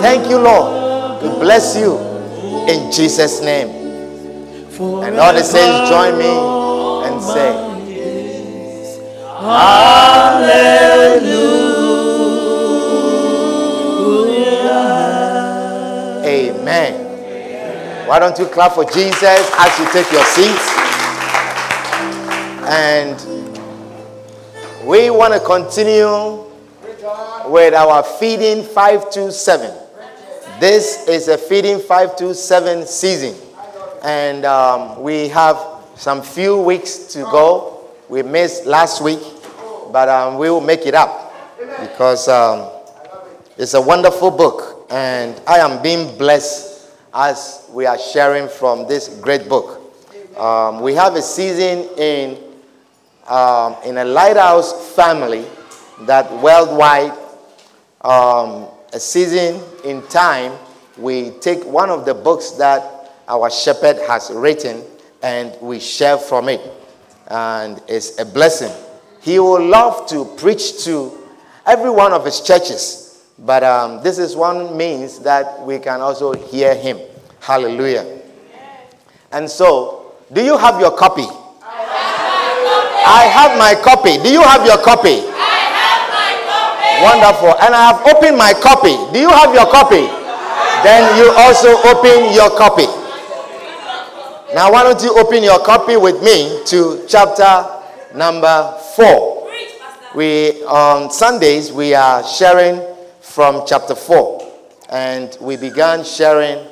Thank you, Lord. We bless you in Jesus' name. And all the saints join me and say, Hallelujah. Amen. Why don't you clap for Jesus as you take your seats? And we want to continue with our feeding 527. This is a feeding 527 season. And um, we have some few weeks to go. We missed last week, but um, we will make it up because um, it's a wonderful book. And I am being blessed as we are sharing from this great book. Um, we have a season in, um, in a lighthouse family that worldwide um, a season in time, we take one of the books that our shepherd has written and we share from it. And it's a blessing. He will love to preach to every one of his churches, but um, this is one means that we can also hear him. Hallelujah. And so, do you have your copy? I have my copy. Do you have your copy? I have my copy. Wonderful. And I have opened my copy. Do you have your copy? Then you also open your copy. Now, why don't you open your copy with me to chapter number four? We on Sundays we are sharing from chapter four, and we began sharing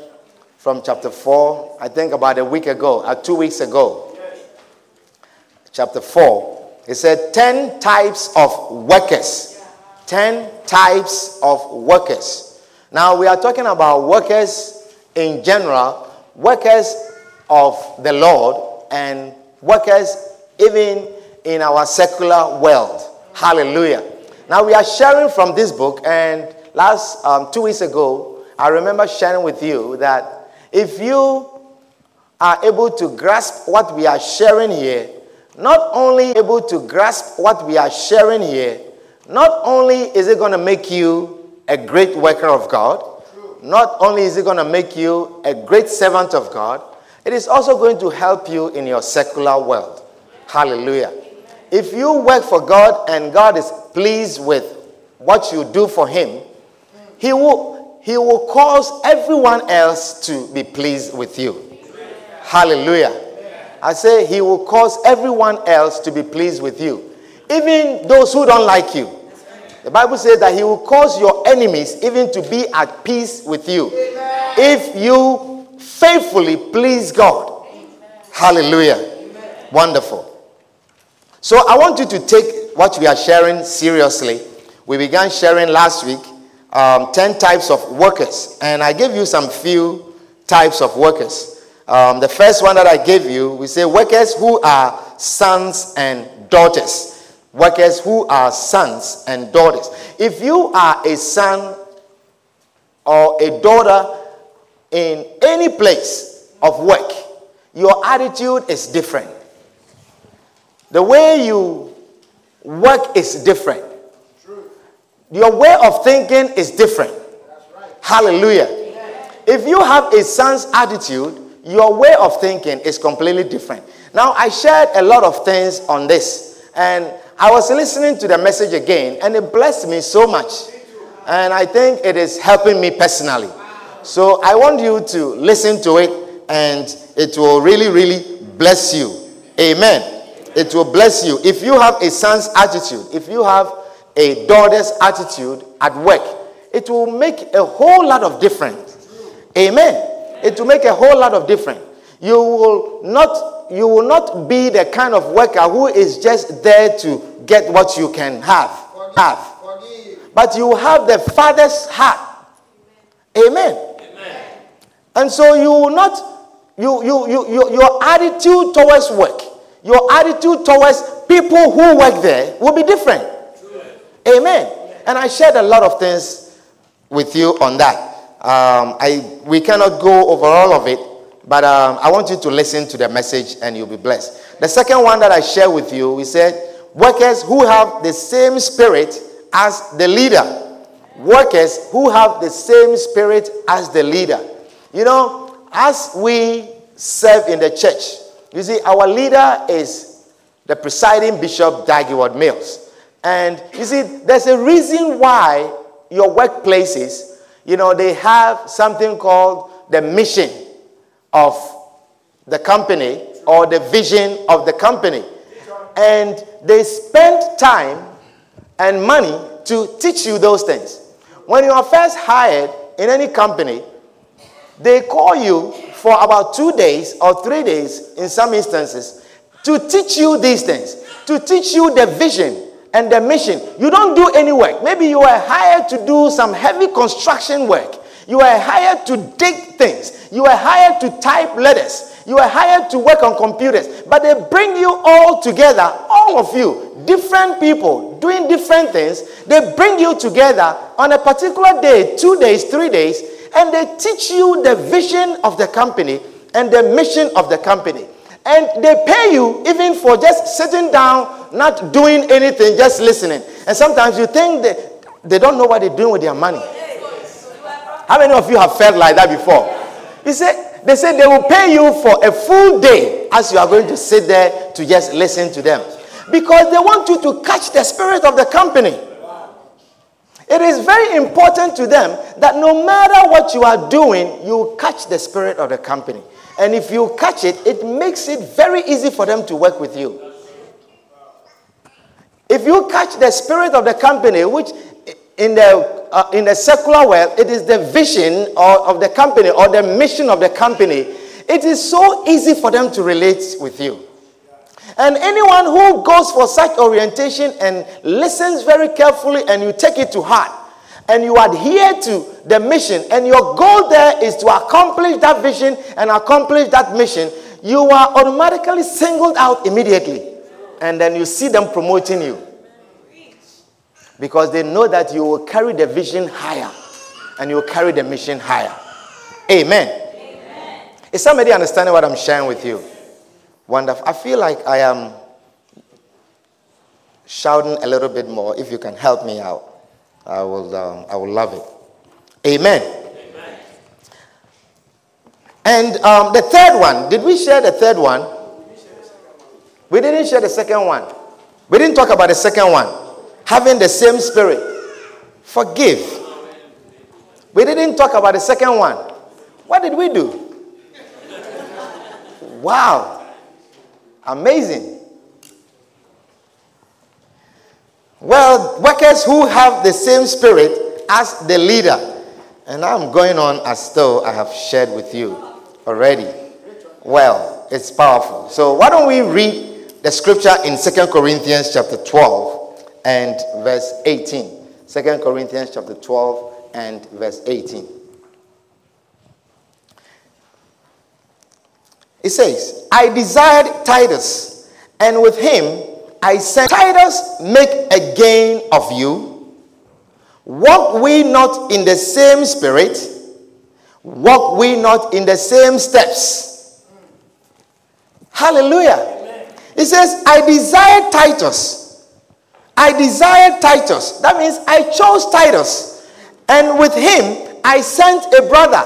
from chapter four. I think about a week ago, or two weeks ago. Chapter four. He said ten types of workers. 10 types of workers. Now, we are talking about workers in general, workers of the Lord, and workers even in our secular world. Hallelujah. Now, we are sharing from this book, and last um, two weeks ago, I remember sharing with you that if you are able to grasp what we are sharing here, not only able to grasp what we are sharing here, not only is it going to make you a great worker of God, not only is it going to make you a great servant of God, it is also going to help you in your secular world. Hallelujah. If you work for God and God is pleased with what you do for Him, He will, he will cause everyone else to be pleased with you. Hallelujah. I say He will cause everyone else to be pleased with you, even those who don't like you. The Bible says that he will cause your enemies even to be at peace with you Amen. if you faithfully please God. Amen. Hallelujah. Amen. Wonderful. So I want you to take what we are sharing seriously. We began sharing last week um, 10 types of workers, and I gave you some few types of workers. Um, the first one that I gave you, we say workers who are sons and daughters workers who are sons and daughters. If you are a son or a daughter in any place of work, your attitude is different. The way you work is different. True. Your way of thinking is different. Right. Hallelujah. If you have a son's attitude, your way of thinking is completely different. Now, I shared a lot of things on this, and I was listening to the message again, and it blessed me so much. And I think it is helping me personally. So I want you to listen to it, and it will really, really bless you. Amen. It will bless you. If you have a son's attitude, if you have a daughter's attitude at work, it will make a whole lot of difference. Amen. It will make a whole lot of difference. You will not you will not be the kind of worker who is just there to get what you can have. Have. But you have the father's heart. Amen. And so you will not you, you, you, you, your attitude towards work, your attitude towards people who work there will be different. Amen. And I shared a lot of things with you on that. Um, I, we cannot go over all of it, but um, I want you to listen to the message and you'll be blessed. The second one that I share with you, we said, workers who have the same spirit as the leader. Workers who have the same spirit as the leader. You know, as we serve in the church, you see, our leader is the presiding bishop, Dag Heward-Mills. And you see, there's a reason why your workplaces, you know, they have something called the mission of the company or the vision of the company. And they spend time and money to teach you those things. When you are first hired in any company, they call you for about two days or three days in some instances to teach you these things, to teach you the vision and the mission. You don't do any work. Maybe you are hired to do some heavy construction work. You are hired to dig things. You are hired to type letters. You are hired to work on computers. But they bring you all together, all of you, different people doing different things. They bring you together on a particular day, two days, three days, and they teach you the vision of the company and the mission of the company. And they pay you even for just sitting down, not doing anything, just listening. And sometimes you think that they don't know what they're doing with their money. How many of you have felt like that before? You say, they say they will pay you for a full day as you are going to sit there to just listen to them. Because they want you to catch the spirit of the company. It is very important to them that no matter what you are doing, you catch the spirit of the company. And if you catch it, it makes it very easy for them to work with you. If you catch the spirit of the company, which in the, uh, in the secular world, it is the vision or, of the company or the mission of the company, it is so easy for them to relate with you. And anyone who goes for such orientation and listens very carefully and you take it to heart and you adhere to the mission and your goal there is to accomplish that vision and accomplish that mission, you are automatically singled out immediately. And then you see them promoting you. Because they know that you will carry the vision higher and you will carry the mission higher. Amen. Amen. Is somebody understanding what I'm sharing with you? Wonderful. I feel like I am shouting a little bit more. If you can help me out, I will, um, I will love it. Amen. Amen. And um, the third one, did we share the third one? We didn't share the second one. We didn't talk about the second one. Having the same spirit. Forgive. We didn't talk about the second one. What did we do? Wow. Amazing. Well, workers who have the same spirit as the leader. And I'm going on as though I have shared with you already. Well, it's powerful. So why don't we read the scripture in Second Corinthians chapter 12 and verse 18. 2 Corinthians chapter 12 and verse 18. It says, I desired Titus, and with him I sent Titus, make a gain of you. Walk we not in the same spirit? Walk we not in the same steps? Hallelujah. It says, I desire Titus. I desire Titus. That means I chose Titus. And with him I sent a brother.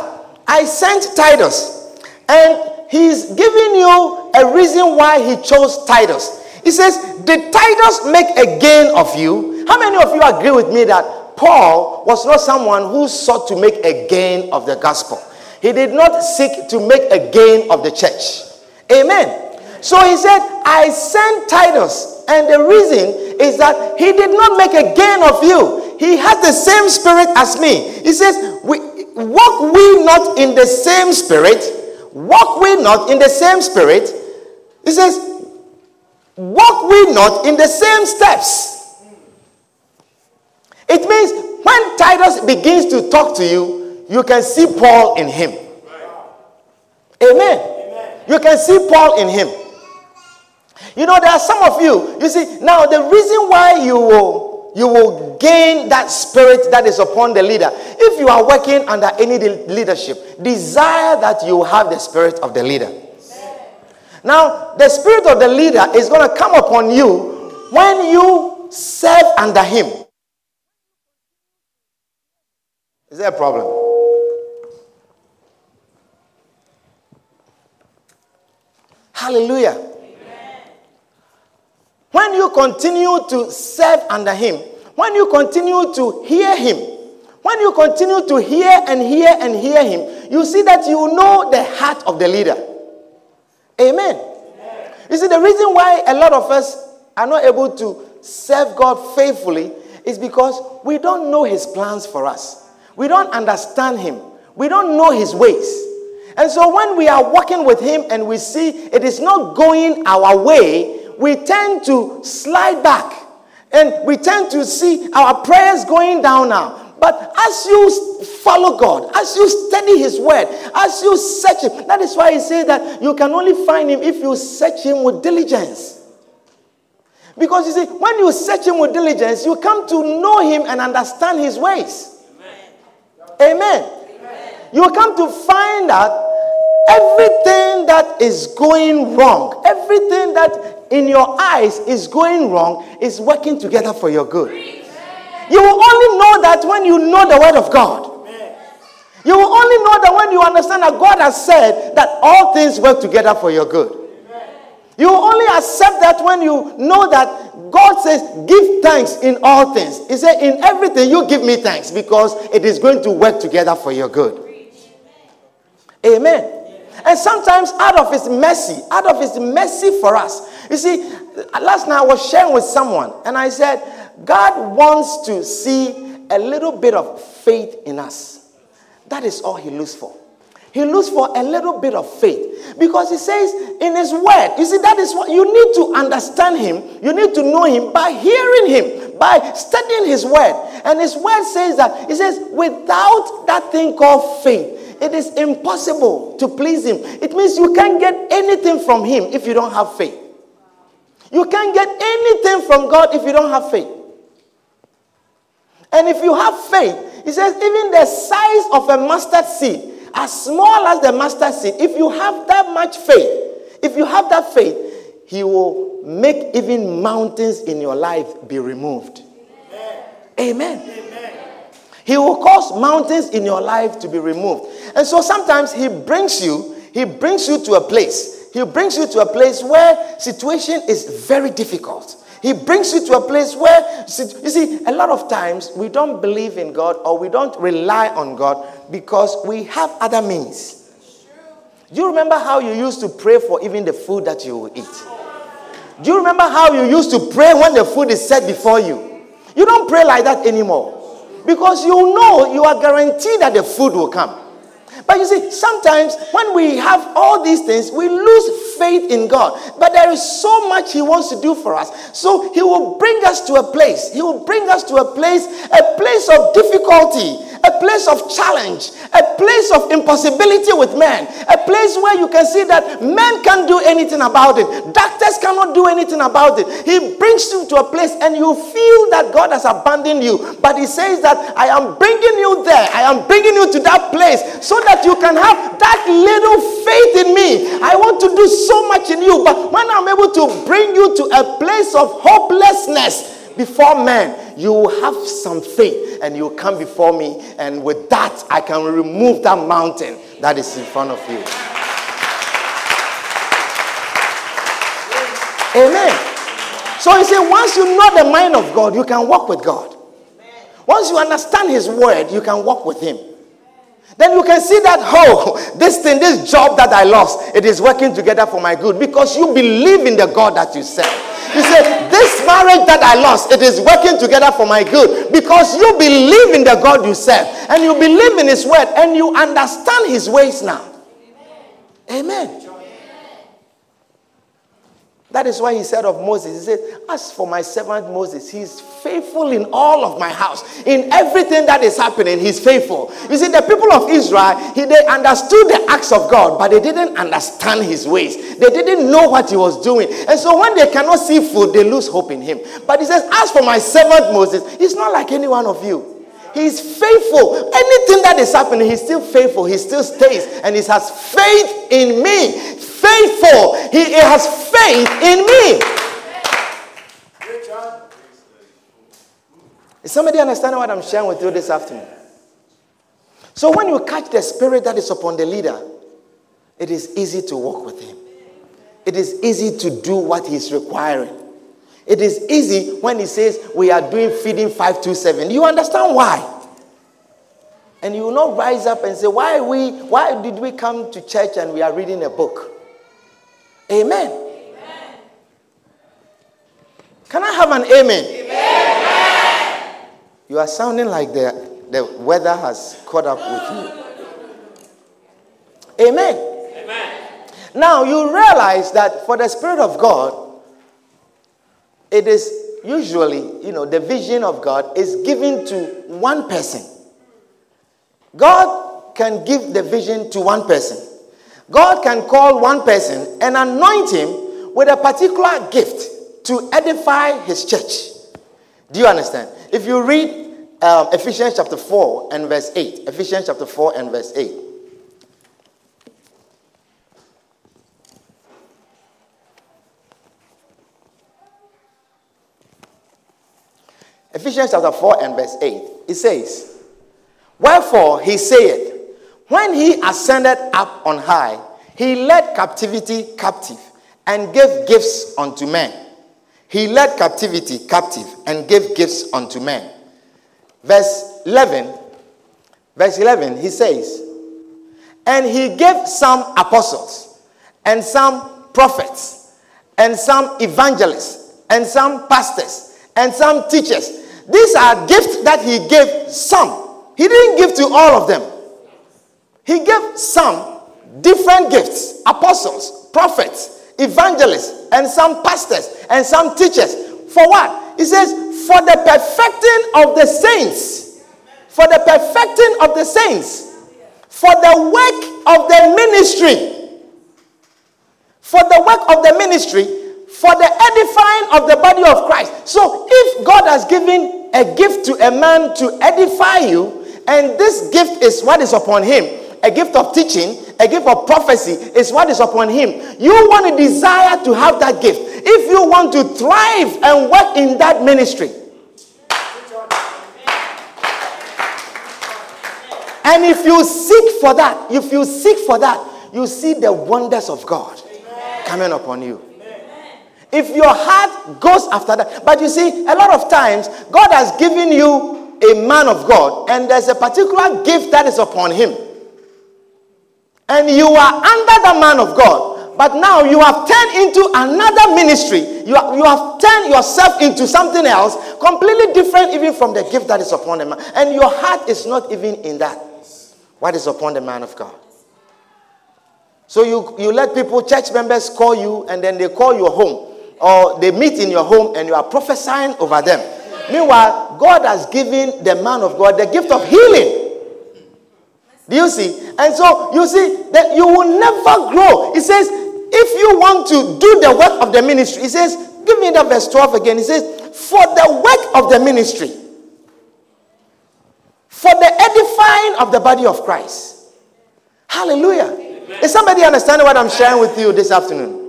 I sent Titus. And he's giving you a reason why he chose Titus. He says, Did Titus make a gain of you? How many of you agree with me that Paul was not someone who sought to make a gain of the gospel? He did not seek to make a gain of the church. Amen. So he said, I sent Titus. And the reason is that he did not make a gain of you. He has the same spirit as me. He says, we, Walk we not in the same spirit? Walk we not in the same spirit? He says, Walk we not in the same steps. It means when Titus begins to talk to you, you can see Paul in him. Amen. Amen. You can see Paul in him. You know, there are some of you, you see, now the reason why you will you will gain that spirit that is upon the leader. If you are working under any leadership, desire that you have the spirit of the leader. Now, the spirit of the leader is going to come upon you when you serve under him. Is there a problem? Hallelujah. When you continue to serve under Him, when you continue to hear Him, when you continue to hear and hear and hear Him, you see that you know the heart of the leader. Amen. Amen. You see, the reason why a lot of us are not able to serve God faithfully is because we don't know His plans for us. We don't understand Him. We don't know His ways. And so when we are walking with Him and we see it is not going our way, we tend to slide back and we tend to see our prayers going down now. But as you follow God, as you study His Word, as you search Him, that is why He says that you can only find Him if you search Him with diligence. Because you see, when you search Him with diligence, you come to know Him and understand His ways. Amen. Amen. Amen. You come to find out everything that is going wrong, everything that in your eyes is going wrong is working together for your good. You will only know that when you know the Word of God. You will only know that when you understand that God has said that all things work together for your good. You will only accept that when you know that God says, Give thanks in all things. He said, In everything, you give me thanks because it is going to work together for your good. Amen. And sometimes out of his mercy, out of his mercy for us. You see, last night I was sharing with someone and I said, God wants to see a little bit of faith in us. That is all he looks for. He looks for a little bit of faith because he says in his word, you see, that is what you need to understand him, you need to know him by hearing him, by studying his word. And his word says that, he says, without that thing called faith, it is impossible to please Him. It means you can't get anything from Him if you don't have faith. You can't get anything from God if you don't have faith. And if you have faith, He says, even the size of a mustard seed, as small as the mustard seed, if you have that much faith, if you have that faith, He will make even mountains in your life be removed. Amen. Amen. He will cause mountains in your life to be removed. And so sometimes he brings you, he brings you to a place. He brings you to a place where situation is very difficult. He brings you to a place where, you see, a lot of times we don't believe in God or we don't rely on God because we have other means. Do you remember how you used to pray for even the food that you eat? Do you remember how you used to pray when the food is set before you? You don't pray like that anymore. Because you know you are guaranteed that the food will come. But you see, sometimes when we have all these things, we lose faith in God. But there is so much He wants to do for us. So He will bring us to a place. He will bring us to a place, a place of difficulty, a place of challenge, a place of impossibility with men, a place where you can see that men can't do anything about it, doctors cannot do anything about it. He brings you to a place and you feel that God has abandoned you, but He says that I am bringing you there, I am bringing you to that place so that you can have that little faith in me. I want to do so much in you, but when I'm able to bring you to a place of hopelessness, before men, you will have some faith and you come before me, and with that, I can remove that mountain that is in front of you. Amen. So he said, once you know the mind of God, you can walk with God. Once you understand his word, you can walk with him. Then you can see that, oh, this thing, this job that I lost, it is working together for my good because you believe in the God that you serve. You say, This marriage that I lost, it is working together for my good because you believe in the God you serve and you believe in His word and you understand His ways now. Amen. Amen. That is why he said of Moses, he said, As for my servant Moses, he's faithful in all of my house. In everything that is happening, he's faithful. You see, the people of Israel, he, they understood the acts of God, but they didn't understand his ways. They didn't know what he was doing. And so when they cannot see food, they lose hope in him. But he says, As for my servant Moses, he's not like any one of you. He's faithful. Anything that is happening, he's still faithful. He still stays and he has faith in me faithful. He, he has faith in me. Is somebody understanding what I'm sharing with you this afternoon? So when you catch the spirit that is upon the leader, it is easy to walk with him. It is easy to do what he's requiring. It is easy when he says we are doing feeding 527. You understand why? And you will not rise up and say, Why we why did we come to church and we are reading a book? Amen. amen. Can I have an amen? amen? You are sounding like the, the weather has caught up with you. Amen. amen. Now you realize that for the Spirit of God, it is usually, you know, the vision of God is given to one person. God can give the vision to one person. God can call one person and anoint him with a particular gift to edify his church. Do you understand? If you read um, Ephesians chapter 4 and verse 8, Ephesians chapter 4 and verse 8. Ephesians chapter 4 and verse 8, it says, Wherefore he saith, when he ascended up on high, he led captivity captive and gave gifts unto men. He led captivity captive and gave gifts unto men. Verse 11, verse 11, he says, And he gave some apostles, and some prophets, and some evangelists, and some pastors, and some teachers. These are gifts that he gave some. He didn't give to all of them. He gave some different gifts apostles, prophets, evangelists, and some pastors and some teachers. For what? He says, for the perfecting of the saints. For the perfecting of the saints. For the work of the ministry. For the work of the ministry. For the edifying of the body of Christ. So if God has given a gift to a man to edify you, and this gift is what is upon him, a gift of teaching, a gift of prophecy is what is upon him. You want to desire to have that gift. If you want to thrive and work in that ministry. And if you seek for that, if you seek for that, you see the wonders of God coming upon you. If your heart goes after that, but you see, a lot of times, God has given you a man of God, and there's a particular gift that is upon him and you are under the man of God, but now you have turned into another ministry. You, are, you have turned yourself into something else, completely different even from the gift that is upon the man. And your heart is not even in that. What is upon the man of God? So you, you let people, church members call you, and then they call your home, or they meet in your home, and you are prophesying over them. Meanwhile, God has given the man of God the gift of healing. Do you see? And so you see that you will never grow. It says, if you want to do the work of the ministry, it says, give me the verse 12 again. It says, for the work of the ministry, for the edifying of the body of Christ. Hallelujah. Amen. Is somebody understanding what I'm sharing with you this afternoon?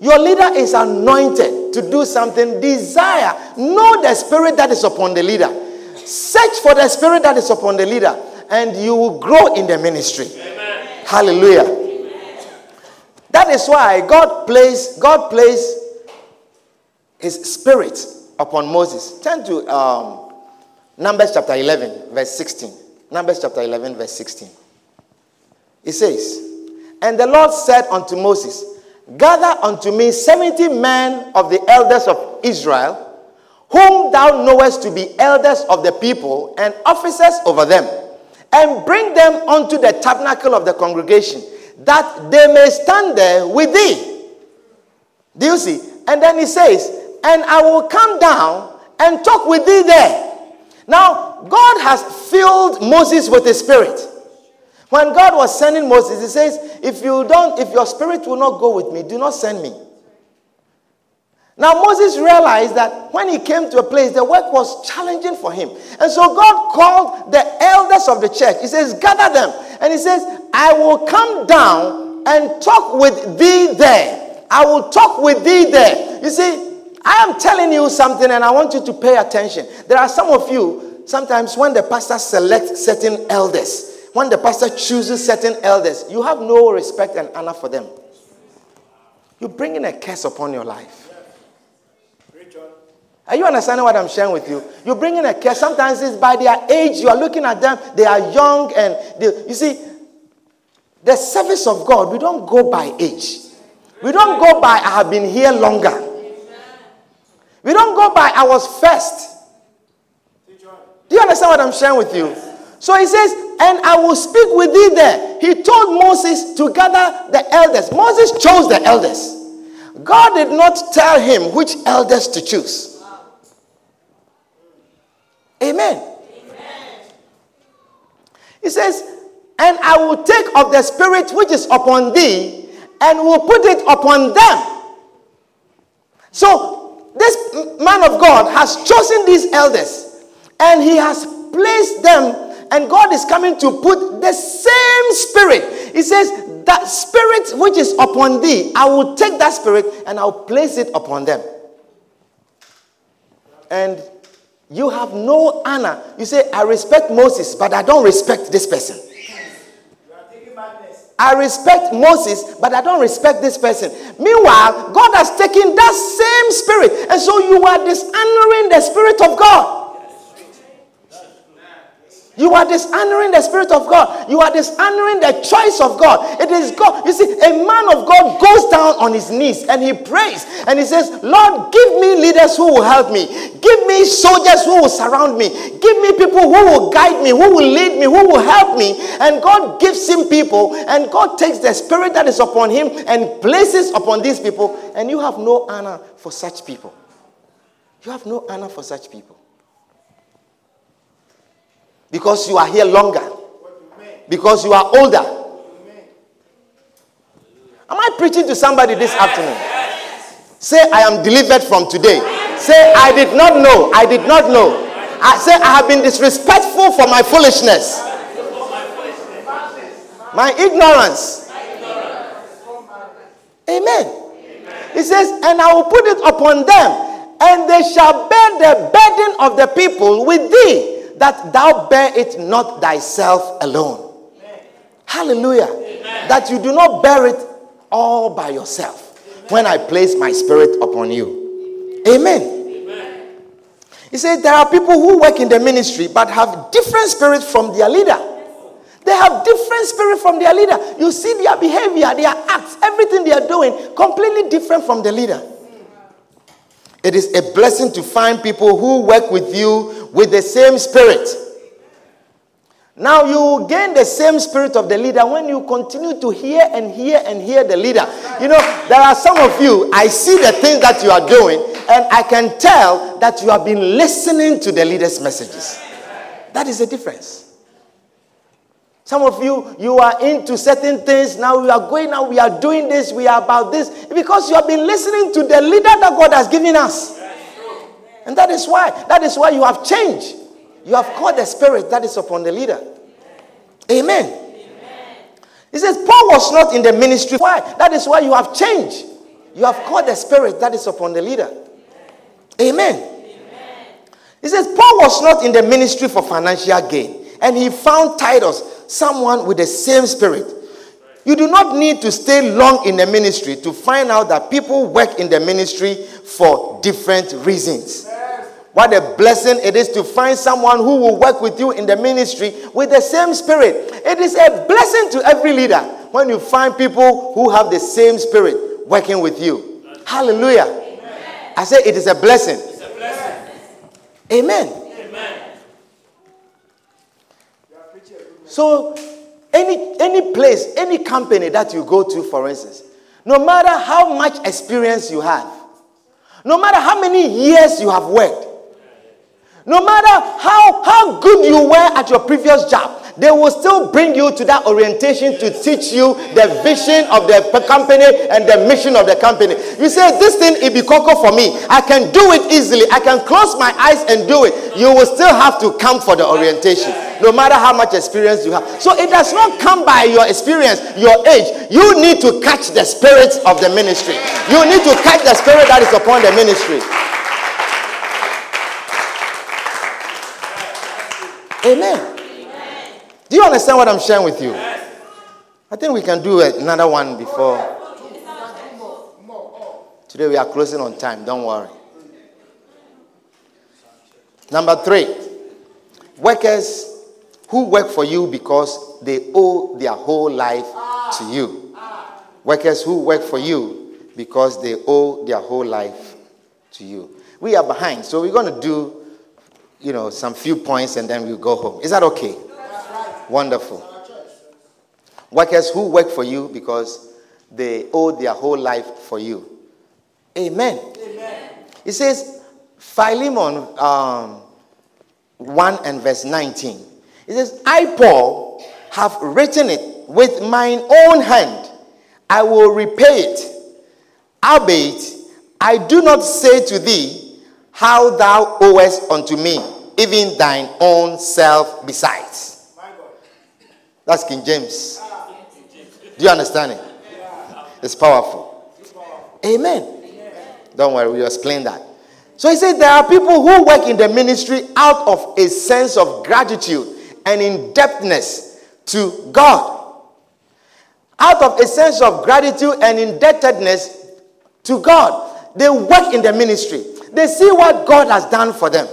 Your leader is anointed to do something. Desire. Know the spirit that is upon the leader. Search for the spirit that is upon the leader and you will grow in the ministry. Amen. Hallelujah. Amen. That is why God placed God placed His Spirit upon Moses. Turn to um, Numbers chapter 11, verse 16. Numbers chapter 11, verse 16. It says, And the Lord said unto Moses, Gather unto me seventy men of the elders of Israel, whom thou knowest to be elders of the people and officers over them and bring them unto the tabernacle of the congregation, that they may stand there with thee. Do you see? And then he says, And I will come down and talk with thee there. Now, God has filled Moses with the Spirit. When God was sending Moses, he says, If you don't, if your spirit will not go with me, do not send me. Now, Moses realized that when he came to a place, the work was challenging for him. And so God called the elders of the church. He says, Gather them. And he says, I will come down and talk with thee there. I will talk with thee there. You see, I am telling you something and I want you to pay attention. There are some of you, sometimes when the pastor selects certain elders, when the pastor chooses certain elders, you have no respect and honor for them. You're bringing a curse upon your life. Are you understanding what I'm sharing with you? You're bringing a curse. Sometimes it's by their age. You are looking at them. They are young. And they, you see, the service of God, we don't go by age. We don't go by, I have been here longer. We don't go by, I was first. Do you understand what I'm sharing with you? So he says, and I will speak with thee there. He told Moses to gather the elders. Moses chose the elders. God did not tell him which elders to choose. Amen. Amen. He says, and I will take of the spirit which is upon thee and will put it upon them. So this man of God has chosen these elders and he has placed them, and God is coming to put the same spirit. He says, That spirit which is upon thee, I will take that spirit and I'll place it upon them. And you have no honor. You say, I respect Moses, but I don't respect this person. I respect Moses, but I don't respect this person. Meanwhile, God has taken that same spirit, and so you are dishonoring the spirit of God. You are dishonoring the Spirit of God. You are dishonoring the choice of God. It is God. You see, a man of God goes down on his knees and he prays and he says, Lord, give me leaders who will help me. Give me soldiers who will surround me. Give me people who will guide me, who will lead me, who will help me. And God gives him people and God takes the Spirit that is upon him and places upon these people. And you have no honor for such people. You have no honor for such people because you are here longer, because you are older. Am I preaching to somebody this afternoon? Say, I am delivered from today. Say, I did not know. I did not know. I say, I have been disrespectful for my foolishness, my ignorance. Amen. He says, and I will put it upon them, and they shall bear the burden of the people with thee that thou bear it not thyself alone. Amen. Hallelujah. Amen. That you do not bear it all by yourself Amen. when I place my spirit upon you. Amen. He said there are people who work in the ministry but have different spirit from their leader. They have different spirit from their leader. You see their behavior, their acts, everything they are doing completely different from the leader. It is a blessing to find people who work with you with the same spirit. Now you gain the same spirit of the leader when you continue to hear and hear and hear the leader. You know, there are some of you, I see the things that you are doing, and I can tell that you have been listening to the leader's messages. That is the difference. Some of you, you are into certain things. Now we are going now, we are doing this, we are about this. Because you have been listening to the leader that God has given us. And that is why. That is why you have changed. You have caught the spirit that is upon the leader. Amen. He says, Paul was not in the ministry. Why? That is why you have changed. You have caught the spirit that is upon the leader. Amen. He says, Paul was not in the ministry for financial gain. And he found Titus someone with the same spirit. You do not need to stay long in the ministry to find out that people work in the ministry for different reasons. What a blessing it is to find someone who will work with you in the ministry with the same spirit. It is a blessing to every leader when you find people who have the same spirit working with you. Hallelujah. Amen. I say it is a blessing. A blessing. Amen. So, any, any place, any company that you go to, for instance, no matter how much experience you have, no matter how many years you have worked, no matter how, how good you were at your previous job, they will still bring you to that orientation to teach you the vision of the company and the mission of the company. You say, This thing be cocoa for me. I can do it easily. I can close my eyes and do it. You will still have to come for the orientation, no matter how much experience you have. So it does not come by your experience, your age. You need to catch the spirit of the ministry. You need to catch the spirit that is upon the ministry. Amen. Do you understand what I'm sharing with you? I think we can do another one before. Today we are closing on time, don't worry. Number three, workers who work for you because they owe their whole life to you. Workers who work for you because they owe their whole life to you. We are behind, so we're going to do, you know, some few points and then we'll go home. Is that okay? Wonderful. Workers who work for you because they owe their whole life for you. Amen. Amen. It says, Philemon um, 1 and verse 19. It says, I, Paul, have written it with mine own hand. I will repay it. Albeit, I do not say to thee how thou owest unto me, even thine own self besides. That's King James. Do you understand it? It's powerful. Amen. Don't worry, we'll explain that. So he said there are people who work in the ministry out of a sense of gratitude and indebtedness to God. Out of a sense of gratitude and indebtedness to God. They work in the ministry. They see what God has done for them.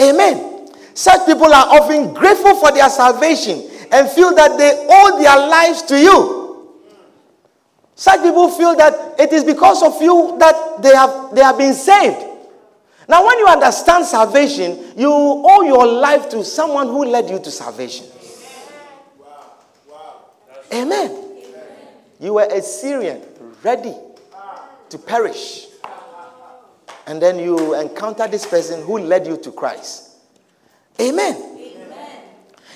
Amen. Such people are often grateful for their salvation and feel that they owe their lives to you. Such people feel that it is because of you that they have, they have been saved. Now, when you understand salvation, you owe your life to someone who led you to salvation. Amen. You were a Syrian, ready to perish. And then you encounter this person who led you to Christ. Amen. Amen.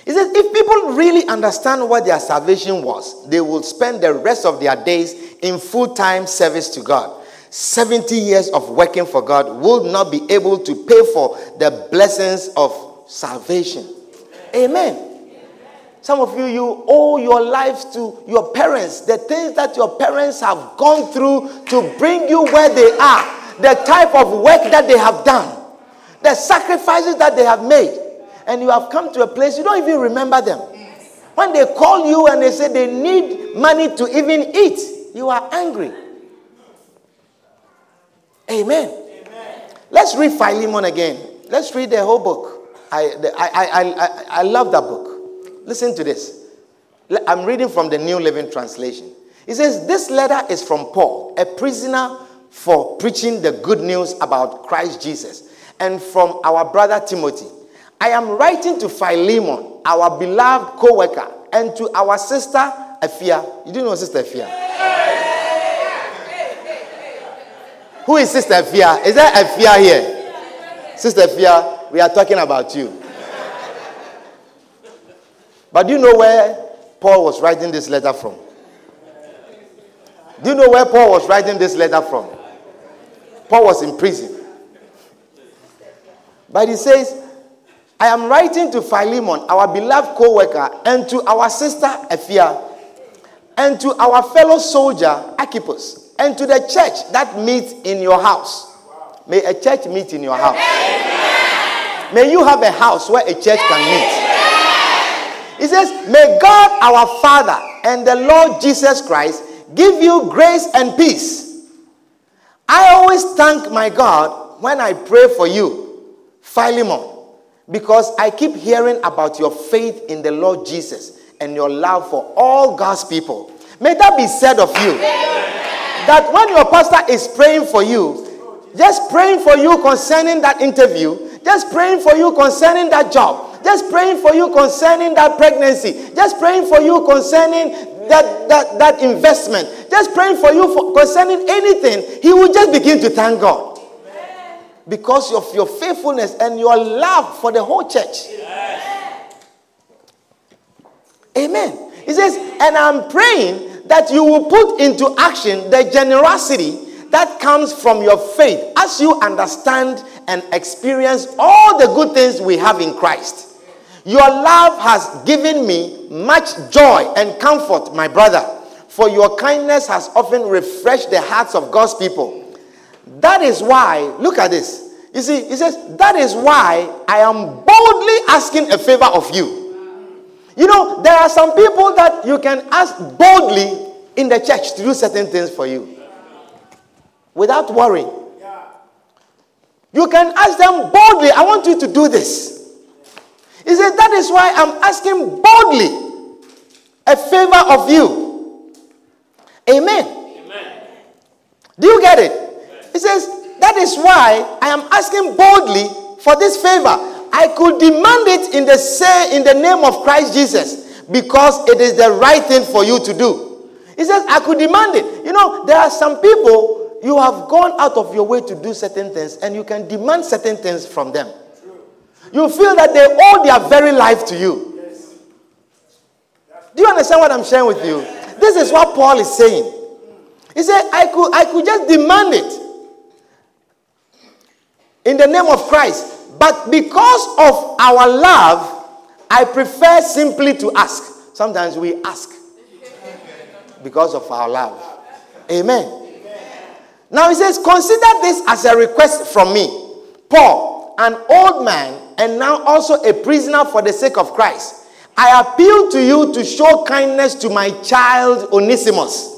He says, if people really understand what their salvation was, they will spend the rest of their days in full time service to God. 70 years of working for God will not be able to pay for the blessings of salvation. Amen. Some of you, you owe your life to your parents. The things that your parents have gone through to bring you where they are, the type of work that they have done, the sacrifices that they have made and you have come to a place you don't even remember them. When they call you and they say they need money to even eat, you are angry. Amen. Amen. Let's read Philemon again. Let's read the whole book. I, I, I, I, I love that book. Listen to this. I'm reading from the New Living Translation. It says, This letter is from Paul, a prisoner for preaching the good news about Christ Jesus, and from our brother Timothy I am writing to Philemon, our beloved co worker, and to our sister Apphia. You do know Sister Apphia? Who is Sister Apphia? Is there Apphia here? Sister Apphia, we are talking about you. But do you know where Paul was writing this letter from? Do you know where Paul was writing this letter from? Paul was in prison. But he says, I am writing to Philemon, our beloved co worker, and to our sister Apphia, and to our fellow soldier Archippus, and to the church that meets in your house. May a church meet in your house. Amen. May you have a house where a church can meet. He says, May God our Father and the Lord Jesus Christ give you grace and peace. I always thank my God when I pray for you, Philemon because I keep hearing about your faith in the Lord Jesus and your love for all God's people. May that be said of you. That when your pastor is praying for you, just praying for you concerning that interview, just praying for you concerning that job, just praying for you concerning that pregnancy, just praying for you concerning that, that, that investment, just praying for you for concerning anything, he will just begin to thank God. Because of your faithfulness and your love for the whole church. Amen. He says, and I'm praying that you will put into action the generosity that comes from your faith as you understand and experience all the good things we have in Christ. Your love has given me much joy and comfort, my brother, for your kindness has often refreshed the hearts of God's people. That is why, look at this. You see, he says, That is why I am boldly asking a favor of you. You know, there are some people that you can ask boldly in the church to do certain things for you without worrying. You can ask them boldly, I want you to do this. He said, That is why I'm asking boldly a favor of you. Amen. Amen. Do you get it? He says, That is why I am asking boldly for this favor. I could demand it in the say in the name of Christ Jesus because it is the right thing for you to do. He says, I could demand it. You know, there are some people you have gone out of your way to do certain things and you can demand certain things from them. You feel that they owe their very life to you. Do you understand what I'm sharing with you? This is what Paul is saying. He said, I could, I could just demand it in the name of Christ. But because of our love, I prefer simply to ask. Sometimes we ask because of our love. Amen. Now he says, Consider this as a request from me, Paul, an old man, and now also a prisoner for the sake of Christ. I appeal to you to show kindness to my child Onesimus.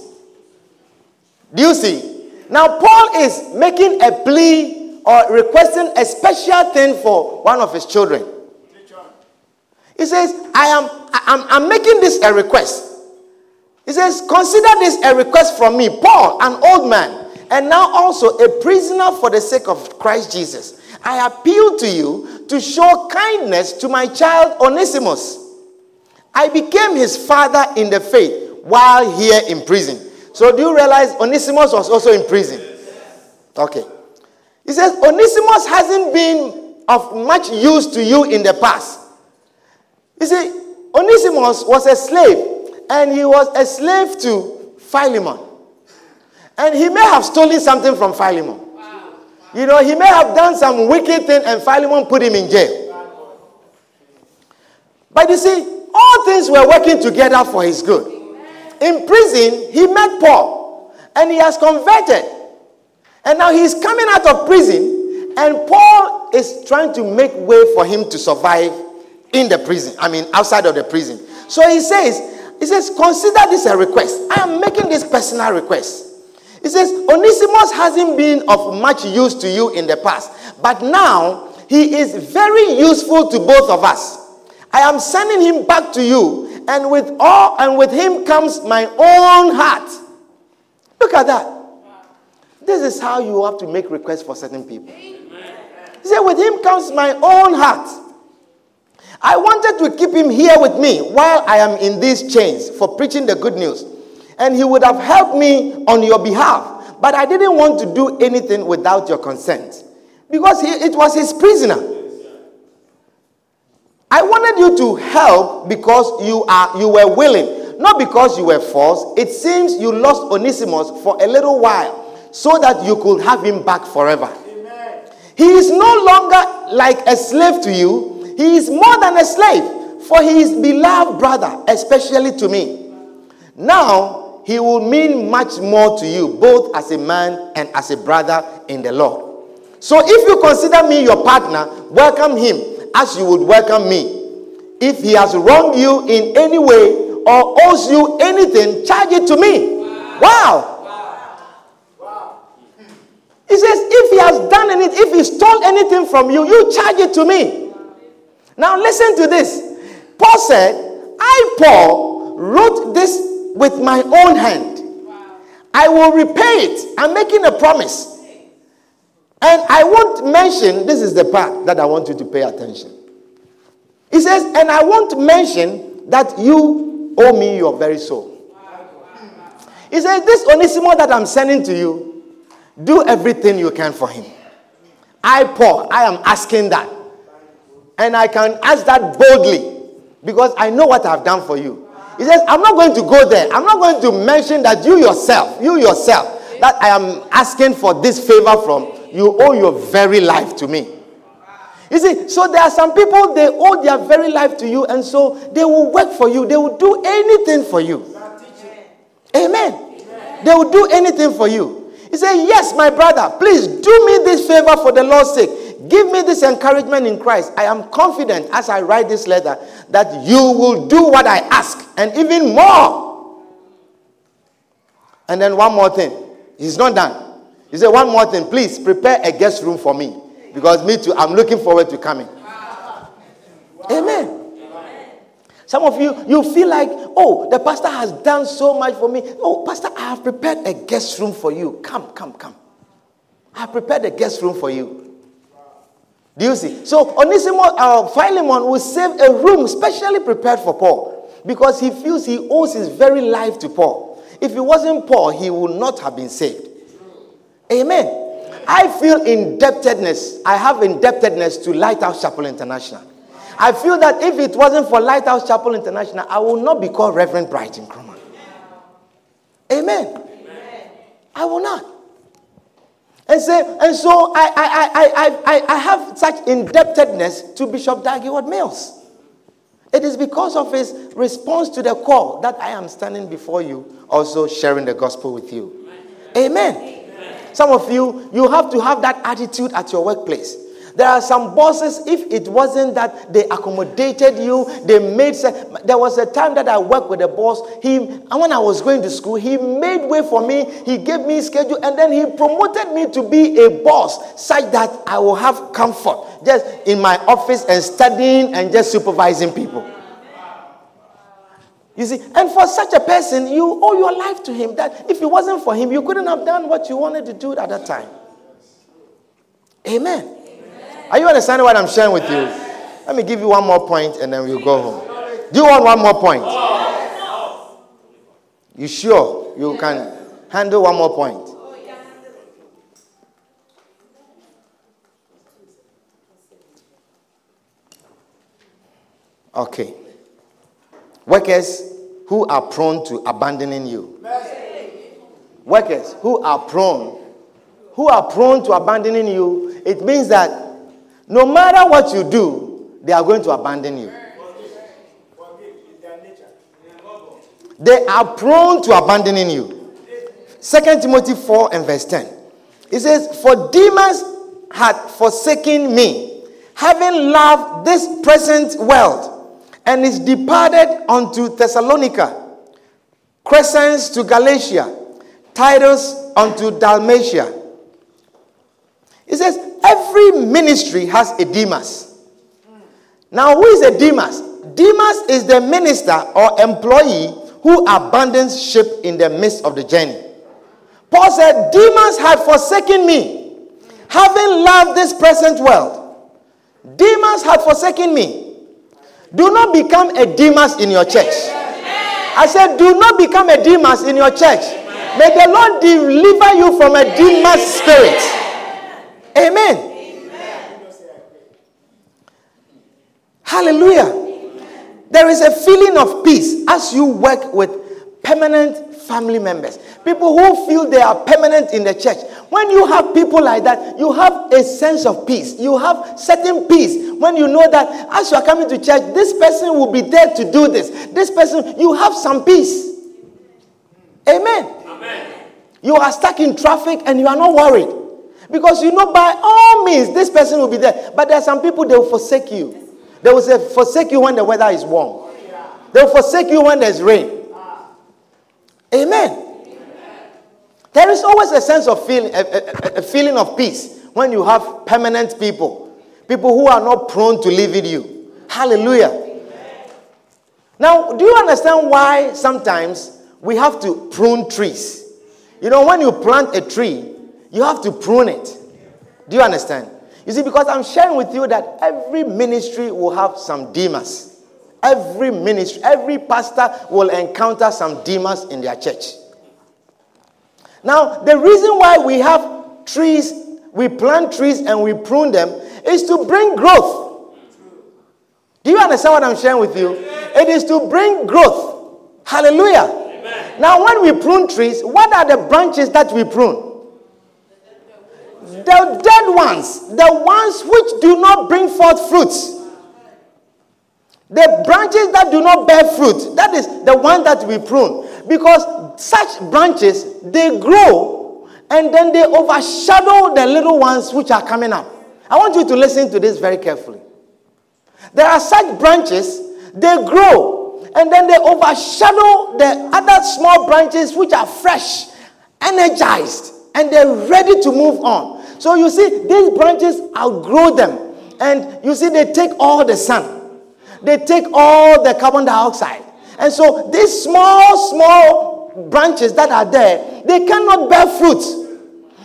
Do you see? Now, Paul is making a plea or requesting a special thing for one of his children. He says, I am I'm, I'm making this a request. He says, Consider this a request from me, Paul, an old man and now also a prisoner for the sake of Christ Jesus. I appeal to you to show kindness to my child Onesimus. I became his father in the faith while here in prison. So, do you realize Onesimus was also in prison? Okay. He says, Onesimus hasn't been of much use to you in the past. You see, Onesimus was a slave, and he was a slave to Philemon. And he may have stolen something from Philemon. You know, he may have done some wicked thing and Philemon put him in jail. But you see, all things were working together for his good. In prison, he met Paul and he has converted. And now he's coming out of prison, and Paul is trying to make way for him to survive in the prison. I mean, outside of the prison. So he says, he says, consider this a request. I am making this personal request. He says, Onesimus hasn't been of much use to you in the past, but now he is very useful to both of us. I am sending him back to you, and with all and with him comes my own heart. Look at that. This is how you have to make requests for certain people. He said, With him comes my own heart. I wanted to keep him here with me while I am in these chains for preaching the good news and he would have helped me on your behalf. But I didn't want to do anything without your consent because he, it was his prisoner. I wanted you to help because you are you were willing, not because you were forced. It seems you lost Onesimus for a little while so that you could have him back forever. Amen. He is no longer like a slave to you. He is more than a slave, for he is beloved brother, especially to me. Now he will mean much more to you, both as a man and as a brother in the Lord. So if you consider me your partner, welcome him as you would welcome me. If he has wronged you in any way or owes you anything, charge it to me. Wow. wow. He says, if he has done anything, if he stole anything from you, you charge it to me. Now listen to this. Paul said, I, Paul, wrote this with my own hand. I will repay it. I'm making a promise. And I won't mention, this is the part that I want you to pay attention. He says, and I won't mention that you owe me your very soul. He says, This Onesimus that I'm sending to you, do everything you can for him. I, Paul, I am asking that. And I can ask that boldly because I know what I've done for you. He says, I'm not going to go there. I'm not going to mention that you yourself, you yourself, that I am asking for this favor from, you owe your very life to me. You see, so there are some people, they owe their very life to you, and so they will work for you. They will do anything for you. Amen. They will do anything for you. He said, Yes, my brother, please do me this favor for the Lord's sake. Give me this encouragement in Christ. I am confident as I write this letter that you will do what I ask and even more. And then one more thing. He's not done. He said, One more thing. Please prepare a guest room for me. Because me too, I'm looking forward to coming. Amen. Some of you, you feel like, oh, the pastor has done so much for me. Oh, pastor, I have prepared a guest room for you. Come, come, come. I have prepared a guest room for you. Do you see? So Onesimus, uh, Philemon will save a room specially prepared for Paul because he feels he owes his very life to Paul. If it wasn't Paul, he would not have been saved. Amen. I feel indebtedness. I have indebtedness to Lighthouse Chapel International. I feel that if it wasn't for Lighthouse Chapel International, I will not be called Reverend Brighton Krumah. Amen. Amen. I will not. And say, and so I, I, I, I, I have such indebtedness to Bishop Dag Heward-Mills. It is because of his response to the call that I am standing before you, also sharing the gospel with you. Amen. Some of you, you have to have that attitude at your workplace. There are some bosses, if it wasn't that they accommodated you, they made. There was a time that I worked with a boss. He, and when I was going to school, he made way for me. He gave me schedule, and then he promoted me to be a boss, such that I will have comfort just in my office and studying and just supervising people. You see, and for such a person, you owe your life to him. That if it wasn't for him, you couldn't have done what you wanted to do at that time. Amen. Are you understanding what I'm sharing with you? Let me give you one more point and then we'll go home. Do you want one more point? You sure you can handle one more point? Okay. Workers who are prone to abandoning you. Workers who are prone, who are prone to abandoning you, it means that no matter what you do, they are going to abandon you. They are prone to abandoning you. Second Timothy 4 and verse 10. It says, For Demas had forsaken me, having loved this present world and is departed unto Thessalonica, Crescens to Galatia, Titus unto Dalmatia. It says, every ministry has a Demas. Now, who is a Demas? Demas is the minister or employee who abandons ship in the midst of the journey. Paul said, Demas had forsaken me, having loved this present world. Demas had forsaken me do not become a Demas in your church. I said, do not become a Demas in your church. May the Lord deliver you from a Demas spirit. Amen. Hallelujah. There is a feeling of peace as you work with permanent family members, people who feel they are permanent in the church. When you have people like that, you have a sense of peace. You have certain peace when you know that as you are coming to church, this person will be there to do this. This person, you have some peace. Amen. Amen. You are stuck in traffic and you are not worried. Because you know by all means this person will be there. But there are some people they will forsake you. They will say, forsake you when the weather is warm. They will forsake you when there's rain. Amen. There is always a sense of feeling, a, a, a, feeling of peace when you have permanent people, people who are not prone to leaving you. Hallelujah. Now, do you understand why sometimes we have to prune trees? You know, when you plant a tree, you have to prune it. Do you understand? You see, because I'm sharing with you that every ministry will have some demons. Every ministry, every pastor will encounter some demons in their church. Now, the reason why we have trees, we plant trees and we prune them is to bring growth. Do you understand what I'm sharing with you? It is to bring growth. Hallelujah. Amen. Now, when we prune trees, what are the branches that we prune? The dead ones, the ones which do not bring forth fruits. The branches that do not bear fruit, that is the one that we prune. Because such branches, they grow and then they overshadow the little ones which are coming up. I want you to listen to this very carefully. There are such branches, they grow and then they overshadow the other small branches which are fresh, energized, and they're ready to move on. So you see, these branches outgrow them. And you see, they take all the sun, they take all the carbon dioxide. And so these small, small branches that are there, they cannot bear fruit.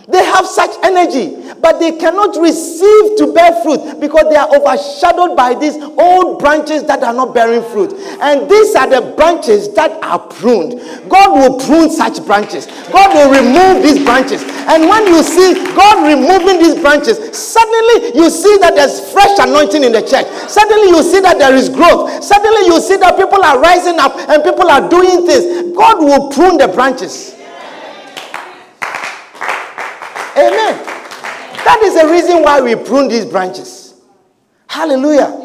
They have such energy, but they cannot receive to bear fruit because they are overshadowed by these old branches that are not bearing fruit. And these are the branches that are pruned. God will prune such branches, God will remove these branches. And when you see God removing these branches, suddenly you see that there's fresh anointing in the church. Suddenly you see that there is growth. Suddenly you see that people are rising up and people are doing things. God will prune the branches. Amen. That is the reason why we prune these branches. Hallelujah.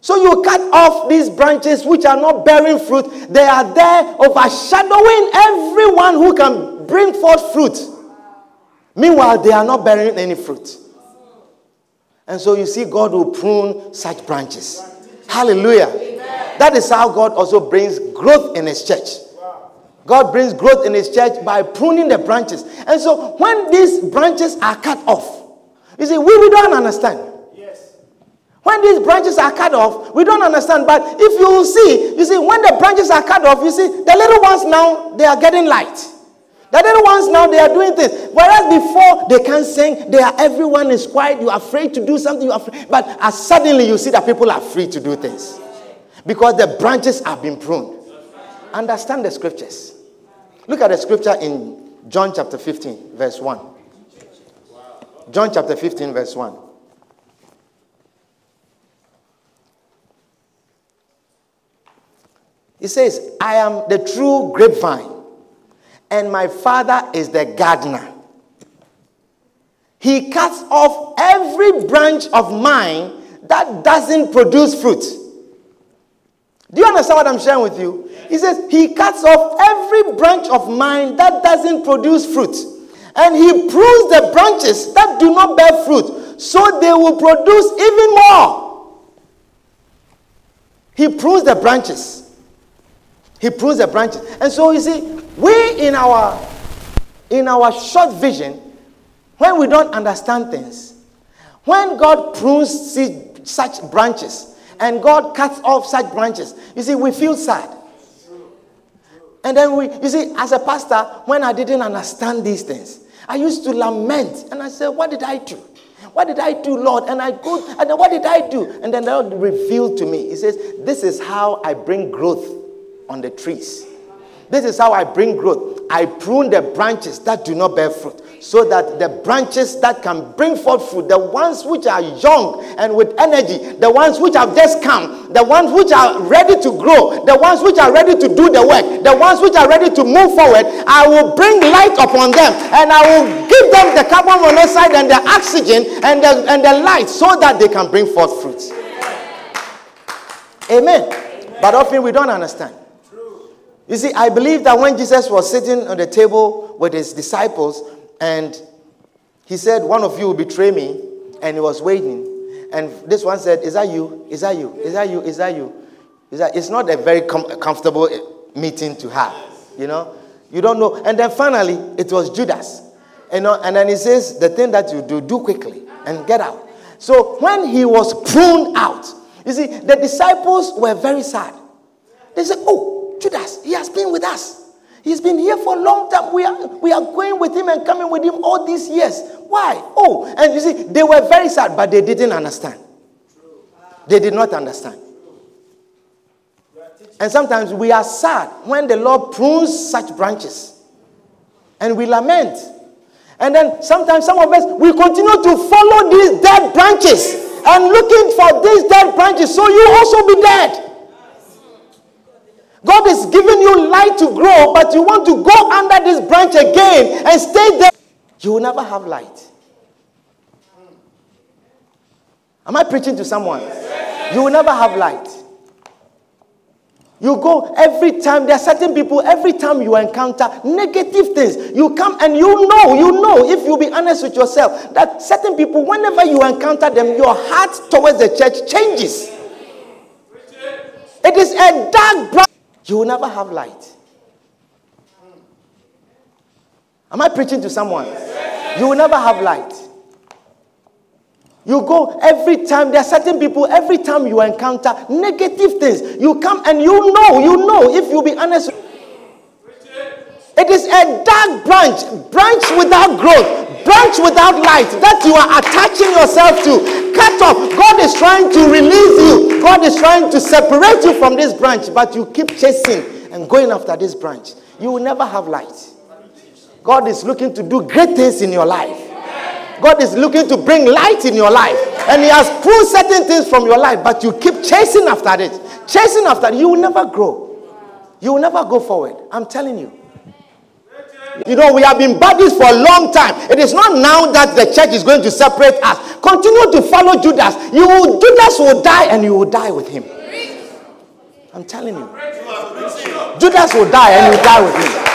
So you cut off these branches which are not bearing fruit. They are there overshadowing everyone who can bring forth fruit. Meanwhile, they are not bearing any fruit. And so you see, God will prune such branches. Hallelujah. That is how God also brings growth in His church. God brings growth in His church by pruning the branches. And so when these branches are cut off, you see, we, we don't understand. Yes. When these branches are cut off, we don't understand. But if you see, you see, when the branches are cut off, you see, the little ones now, they are getting light. The little ones now, they are doing things. Whereas before, they can't sing. They are, everyone is quiet. You're afraid to do something. You are afraid. But as suddenly you see that people are free to do things. Because the branches have been pruned. Understand the scriptures. Look at the scripture in John chapter 15, verse 1. John chapter 15, verse 1. He says, I am the true grapevine, and my father is the gardener. He cuts off every branch of mine that doesn't produce fruit do you understand what I'm sharing with you? He says, He cuts off every branch of mine that doesn't produce fruit. And He prunes the branches that do not bear fruit so they will produce even more. He prunes the branches. He prunes the branches. And so you see, we in our in our short vision, when we don't understand things, when God prunes such branches, and God cuts off such branches. You see, we feel sad. And then we, you see, as a pastor, when I didn't understand these things, I used to lament and I said, What did I do? What did I do, Lord? And I go, and then what did I do? And then the Lord revealed to me. He says, This is how I bring growth on the trees. This is how I bring growth. I prune the branches that do not bear fruit so that the branches that can bring forth fruit, the ones which are young and with energy, the ones which have just come, the ones which are ready to grow, the ones which are ready to do the work, the ones which are ready to move forward, I will bring light upon them and I will give them the carbon monoxide and the oxygen and the, and the light so that they can bring forth fruit. Amen. Amen. But often we don't understand. You see, I believe that when Jesus was sitting on the table with his disciples, and he said, One of you will betray me. And he was waiting. And this one said, Is that you? Is that you? Is that you? Is that you? Is that, it's not a very com- comfortable eh, meeting to have. You know? You don't know. And then finally, it was Judas. You know, and then he says, The thing that you do, do quickly and get out. So when he was pruned out, you see, the disciples were very sad. They said, Oh, Judas, he has been with us. He's been here for a long time. We are, we are going with him and coming with him all these years. Why? Oh, and you see, they were very sad, but they didn't understand. They did not understand. And sometimes we are sad when the Lord prunes such branches and we lament. And then sometimes some of us, we continue to follow these dead branches and looking for these dead branches so you also be dead. God is giving you light to grow, but you want to go under this branch again and stay there. You will never have light. Am I preaching to someone? You will never have light. You go every time, there are certain people, every time you encounter negative things, you come and you know, you know, if you be honest with yourself, that certain people, whenever you encounter them, your heart towards the church changes. It is a dark brown. You will never have light. Am I preaching to someone? You will never have light. You go every time, there are certain people, every time you encounter negative things, you come and you know, you know, if you be honest. It is a dark branch, branch without growth, branch without light that you are attaching yourself to. God is trying to release you, God is trying to separate you from this branch, but you keep chasing and going after this branch. You will never have light. God is looking to do great things in your life. God is looking to bring light in your life. And He has pulled certain things from your life, but you keep chasing after it. Chasing after it, you will never grow. You will never go forward. I'm telling you. You know, we have been buddies for a long time. It is not now that the church is going to separate us. Continue to follow Judas. You will, Judas will die and you will die with him. I'm telling you. Judas will die and you will die with him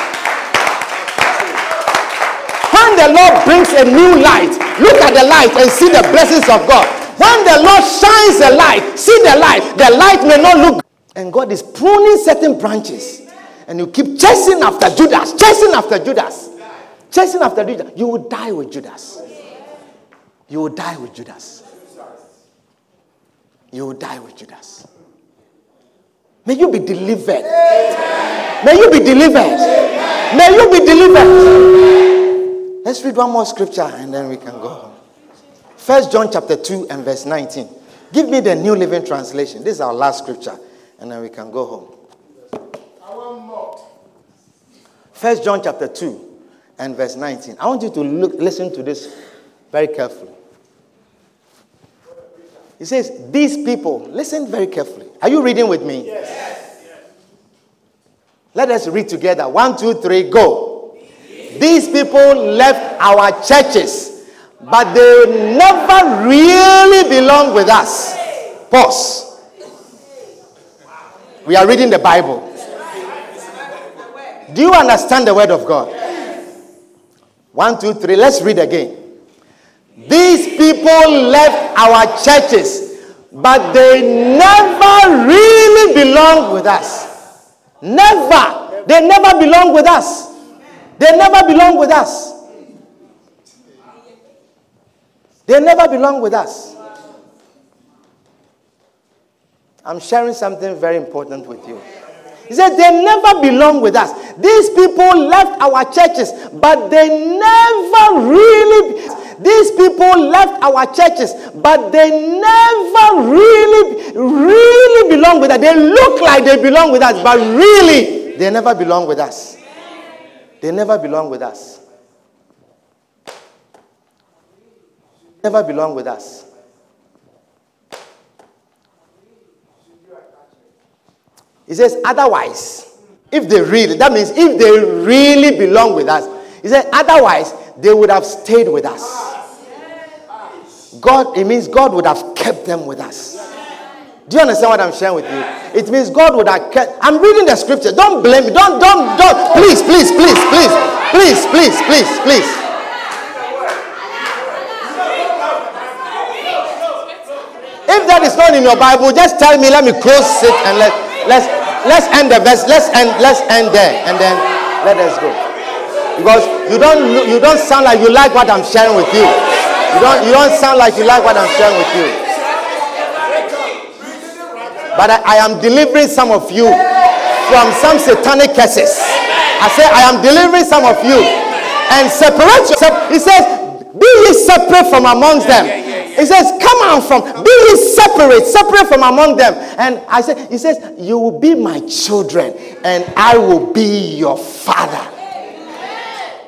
When the Lord brings a new light, look at the light and see the blessings of God. When the Lord shines the light, see the light. The light may not look. And God is pruning certain branches. And you keep chasing after Judas, chasing after Judas, chasing after Judas. You will die with Judas. You will die with Judas. You will die with Judas. May you be delivered. May you be delivered. May you be delivered. Let's read one more scripture and then we can go home. First John chapter 2 and verse 19. Give me the New Living Translation. This is our last scripture, and then we can go home. First John chapter 2 and verse 19. I want you to look, listen to this very carefully. He says, These people, listen very carefully. Are you reading with me? Yes. Let us read together. One, two, three, go. These people left our churches, but they never really belong with us. Pause. We are reading the Bible. Do you understand the word of God? Yes. One, two, three. Let's read again. These people left our churches, but they never really belong with us. Never. They never belong with us. They never belong with us. They never belong with us. I'm sharing something very important with you. He said, They never belong with us. These people left our churches, but they never really. These people left our churches, but they never really, really belong with us. They look like they belong with us, but really, they never belong with us. They never belong with us. Never belong with us. He says, otherwise, if they really, that means if they really belong with us, he said, otherwise, they would have stayed with us. God, it means God would have kept them with us. Do you understand what I'm sharing with you? It means God would have kept. I'm reading the scripture. Don't blame me. Don't, don't, don't. Please, please, please, please, please, please, please, please. If that is not in your Bible, just tell me. Let me close it and let let's let's end the verse. Let's end let's end there and then let us go. Because you don't you don't sound like you like what I'm sharing with you. You don't you don't sound like you like what I'm sharing with you. But I, I am delivering some of you from some satanic curses. I say, I am delivering some of you. And separate yourself. He says, Be ye separate from amongst them. He says, Come out from, be ye separate, separate from among them. And I said, He says, You will be my children, and I will be your father.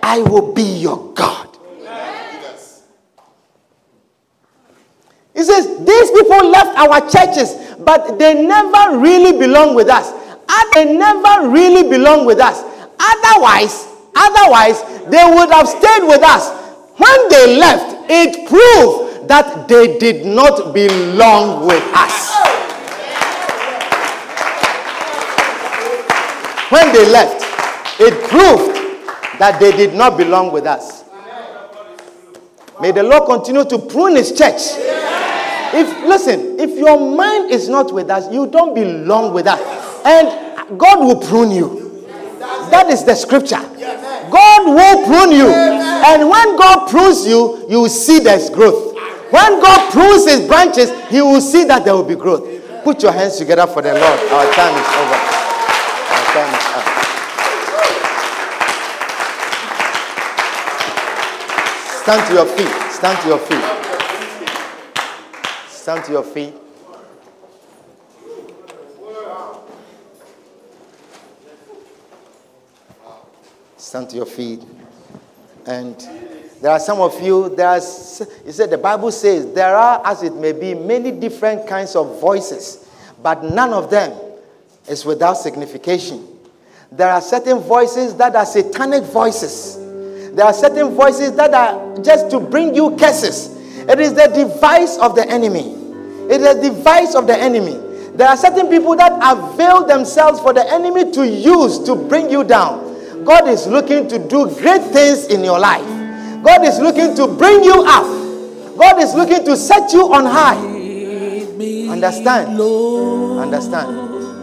I will be your God. He says, These people left our churches, but they never really belong with us. And they never really belong with us. Otherwise, otherwise, they would have stayed with us. When they left, it proved that they did not belong with us. When they left, it proved that they did not belong with us. May the Lord continue to prune his church. If listen, if your mind is not with us, you don't belong with us. And God will prune you. That is the scripture. God will prune you. And when God prunes you, you will see there's growth. When God prunes his branches, he will see that there will be growth. Put your hands together for the Lord. Our time is over. Our time is up. Stand to your feet. Stand to your feet. Stand to your feet. Stand to your feet. And there are some of you, there's, you said the Bible says there are, as it may be, many different kinds of voices, but none of them is without signification. There are certain voices that are satanic voices. There are certain voices that are just to bring you curses. It is the device of the enemy. It is the device of the enemy. There are certain people that avail themselves for the enemy to use to bring you down. God is looking to do great things in your life. God is looking to bring you up. God is looking to set you on high. Understand? Understand?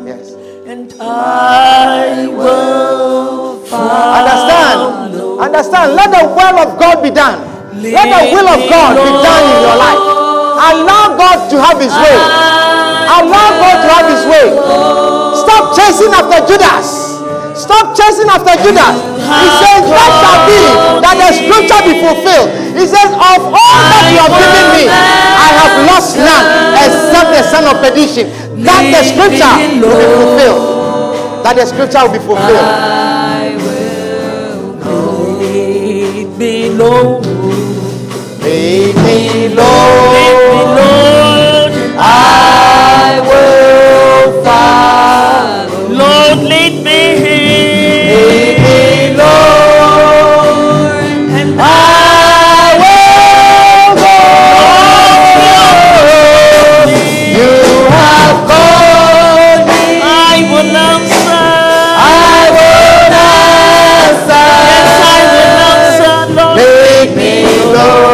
Yes. And I will Understand? Understand? Let the will of God be done. Let the will of God be done in your life. Allow God to have His way. Allow God to have His way. Stop chasing after Judas. Stop chasing after Judas. He says, That shall be that the scripture be fulfilled. He says, Of all that you have given me, I have lost none except the son of perdition. That the scripture will be fulfilled. That the scripture will be fulfilled. lead me, Lord. Lead me, me, Lord. Lord.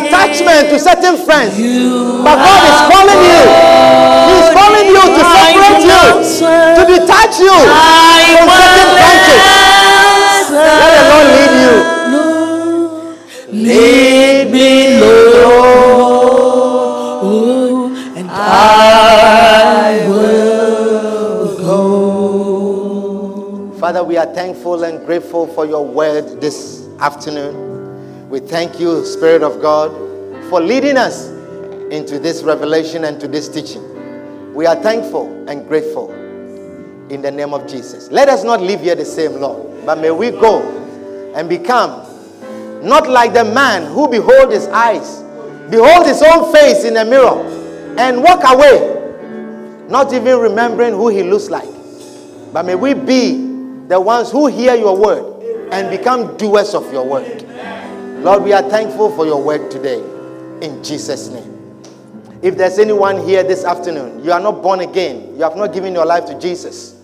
attachment to certain friends. But God is calling you. He's calling you to separate you, to detach you from certain branches. Let the Lord lead you. Lead me, Lord, and I will go. Father, we are thankful and grateful for your word this afternoon. We thank you, Spirit of God, for leading us into this revelation and to this teaching. We are thankful and grateful in the name of Jesus. Let us not live here the same, Lord, but may we go and become not like the man who behold his eyes, behold his own face in a mirror, and walk away, not even remembering who he looks like. But may we be the ones who hear your word and become doers of your word. Lord, we are thankful for your word today. In Jesus' name. If there's anyone here this afternoon, you are not born again, you have not given your life to Jesus.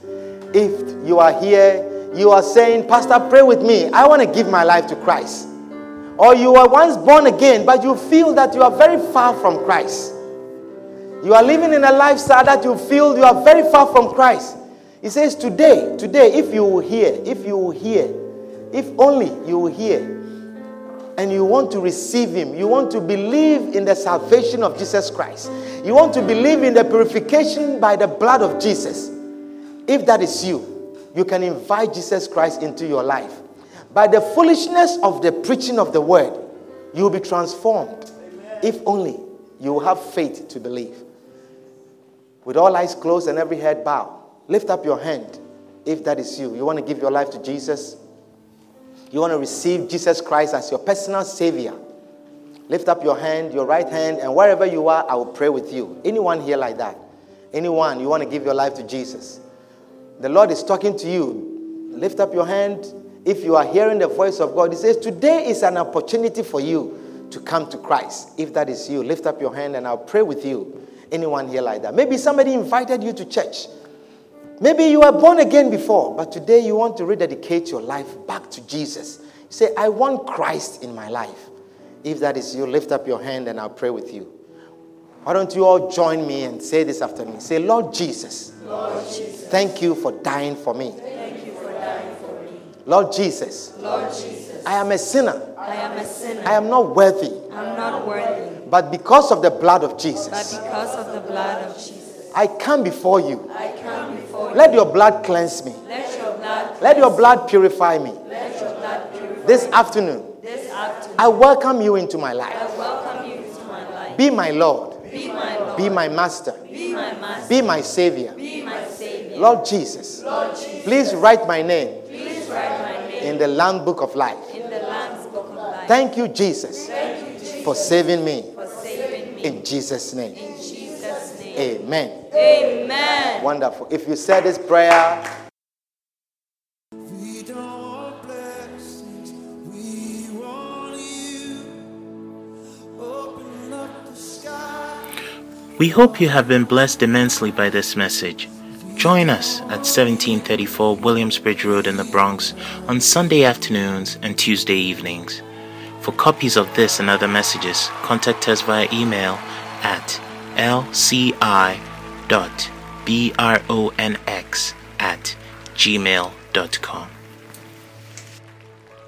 If you are here, you are saying, Pastor, pray with me. I want to give my life to Christ. Or you were once born again, but you feel that you are very far from Christ. You are living in a lifestyle that you feel you are very far from Christ. He says, Today, today, if you will hear, if you will hear, if only you will hear, and you want to receive Him, you want to believe in the salvation of Jesus Christ, you want to believe in the purification by the blood of Jesus, if that is you, you can invite Jesus Christ into your life. By the foolishness of the preaching of the word, you will be transformed. Amen. If only you will have faith to believe. With all eyes closed and every head bowed, lift up your hand if that is you. You want to give your life to Jesus? You want to receive Jesus Christ as your personal Savior? Lift up your hand, your right hand, and wherever you are, I will pray with you. Anyone here like that? Anyone, you want to give your life to Jesus? The Lord is talking to you. Lift up your hand if you are hearing the voice of God. He says, Today is an opportunity for you to come to Christ. If that is you, lift up your hand and I'll pray with you. Anyone here like that? Maybe somebody invited you to church. Maybe you were born again before, but today you want to rededicate your life back to Jesus. You say, I want Christ in my life. If that is you, lift up your hand and I'll pray with you. Why don't you all join me and say this after me? Say, Lord Jesus, Lord Jesus thank you for dying for me. thank you for dying for me. Lord Jesus, Lord Jesus, I am a sinner. I am a sinner. I am not worthy. I'm not worthy, But because of the blood of Jesus. but because of the blood of Jesus, I come before you. I come before you. Let your blood cleanse me. Let your blood, Let your blood purify me. let your blood purify This afternoon, this afternoon. I welcome you into my life. I welcome you into my life. Be my Lord. Be my Lord. Be my master. Be my master. Be my savior. Be my savior. Lord Jesus, Lord Jesus, please write my name please write my name in the Lamb Book of Life. in the Lamb's book of life. Thank you, Jesus, Thank you, Jesus, for saving me. for saving me. In Jesus' name. In Jesus' name. Amen. Amen. Wonderful. If you said this prayer, We don't want blessings, we want you. Open up the sky. We hope you have been blessed immensely by this message. Join us at 1734 Williamsbridge Road in the Bronx on Sunday afternoons and Tuesday evenings. For copies of this and other messages, contact us via email at lci.bronx at gmail.com.